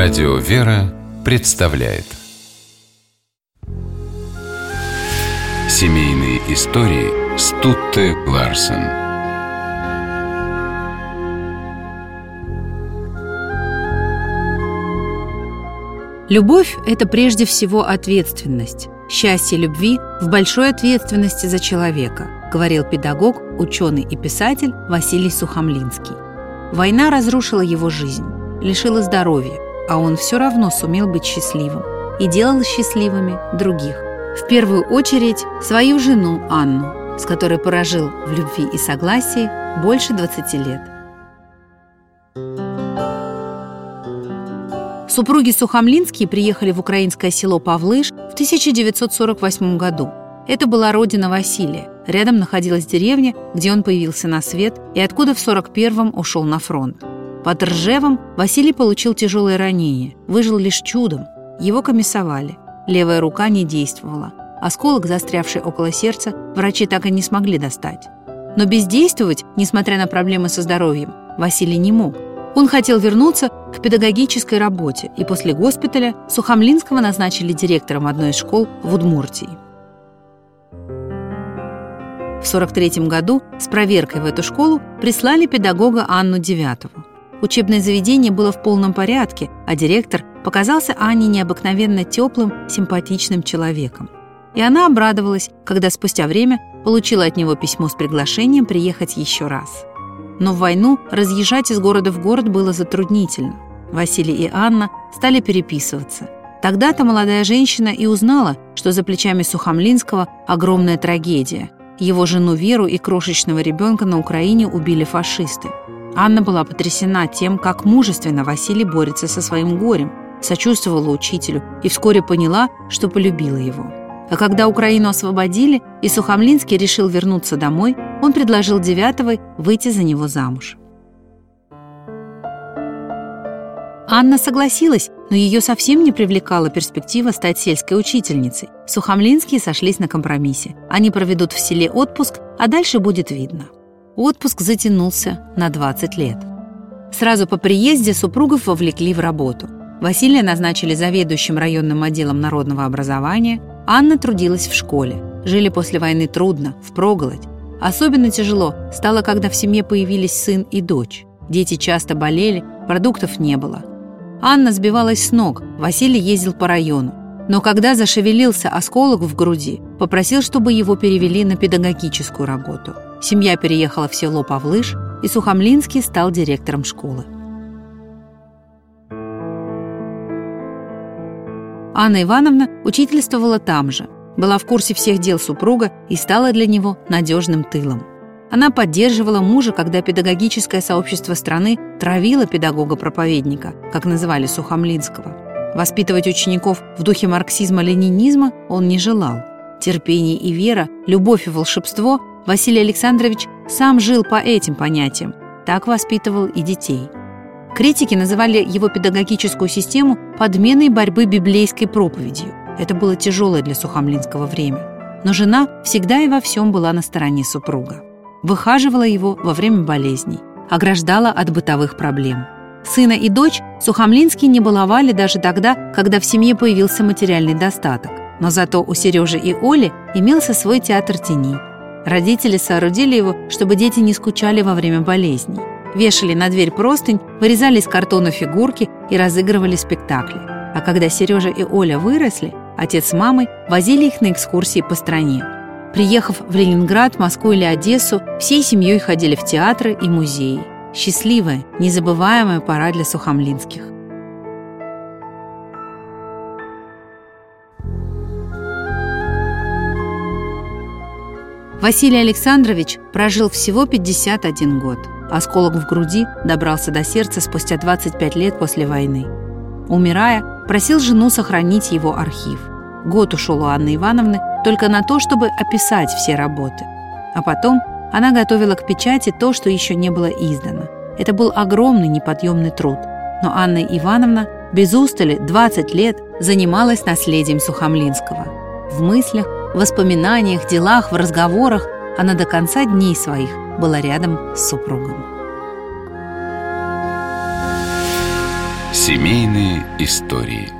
Радио «Вера» представляет Семейные истории Стутте Ларсен Любовь – это прежде всего ответственность. Счастье любви в большой ответственности за человека, говорил педагог, ученый и писатель Василий Сухомлинский. Война разрушила его жизнь, лишила здоровья, а он все равно сумел быть счастливым и делал счастливыми других. В первую очередь свою жену Анну, с которой прожил в любви и согласии больше 20 лет. Супруги Сухомлинские приехали в украинское село Павлыш в 1948 году. Это была родина Василия. Рядом находилась деревня, где он появился на свет и откуда в 41-м ушел на фронт. Под Ржевом Василий получил тяжелое ранение, выжил лишь чудом. Его комиссовали. Левая рука не действовала. Осколок, застрявший около сердца, врачи так и не смогли достать. Но бездействовать, несмотря на проблемы со здоровьем, Василий не мог. Он хотел вернуться к педагогической работе, и после госпиталя Сухомлинского назначили директором одной из школ в Удмуртии. В 43 году с проверкой в эту школу прислали педагога Анну Девятову. Учебное заведение было в полном порядке, а директор показался Анне необыкновенно теплым, симпатичным человеком. И она обрадовалась, когда спустя время получила от него письмо с приглашением приехать еще раз. Но в войну разъезжать из города в город было затруднительно. Василий и Анна стали переписываться. Тогда-то молодая женщина и узнала, что за плечами Сухомлинского огромная трагедия. Его жену Веру и крошечного ребенка на Украине убили фашисты. Анна была потрясена тем, как мужественно Василий борется со своим горем, сочувствовала учителю и вскоре поняла, что полюбила его. А когда Украину освободили, и Сухомлинский решил вернуться домой, он предложил Девятовой выйти за него замуж. Анна согласилась, но ее совсем не привлекала перспектива стать сельской учительницей. Сухомлинские сошлись на компромиссе. Они проведут в селе отпуск, а дальше будет видно. Отпуск затянулся на 20 лет. Сразу по приезде супругов вовлекли в работу. Василия назначили заведующим районным отделом народного образования, Анна трудилась в школе. Жили после войны трудно, впроголодь. Особенно тяжело стало, когда в семье появились сын и дочь. Дети часто болели, продуктов не было. Анна сбивалась с ног, Василий ездил по району. Но когда зашевелился осколок в груди, попросил, чтобы его перевели на педагогическую работу – Семья переехала в село Павлыш, и Сухомлинский стал директором школы. Анна Ивановна учительствовала там же, была в курсе всех дел супруга и стала для него надежным тылом. Она поддерживала мужа, когда педагогическое сообщество страны травило педагога-проповедника, как называли Сухомлинского. Воспитывать учеников в духе марксизма-ленинизма он не желал. Терпение и вера, любовь и волшебство Василий Александрович сам жил по этим понятиям, так воспитывал и детей. Критики называли его педагогическую систему подменой борьбы библейской проповедью. Это было тяжелое для Сухомлинского время. Но жена всегда и во всем была на стороне супруга. Выхаживала его во время болезней, ограждала от бытовых проблем. Сына и дочь Сухомлинский не баловали даже тогда, когда в семье появился материальный достаток. Но зато у Сережи и Оли имелся свой театр теней, Родители соорудили его, чтобы дети не скучали во время болезней. Вешали на дверь простынь, вырезали из картона фигурки и разыгрывали спектакли. А когда Сережа и Оля выросли, отец с мамой возили их на экскурсии по стране. Приехав в Ленинград, Москву или Одессу, всей семьей ходили в театры и музеи. Счастливая, незабываемая пора для сухомлинских. Василий Александрович прожил всего 51 год. Осколок в груди добрался до сердца спустя 25 лет после войны. Умирая, просил жену сохранить его архив. Год ушел у Анны Ивановны только на то, чтобы описать все работы. А потом она готовила к печати то, что еще не было издано. Это был огромный неподъемный труд. Но Анна Ивановна без устали 20 лет занималась наследием Сухомлинского. В мыслях в воспоминаниях, делах, в разговорах она до конца дней своих была рядом с супругом. Семейные истории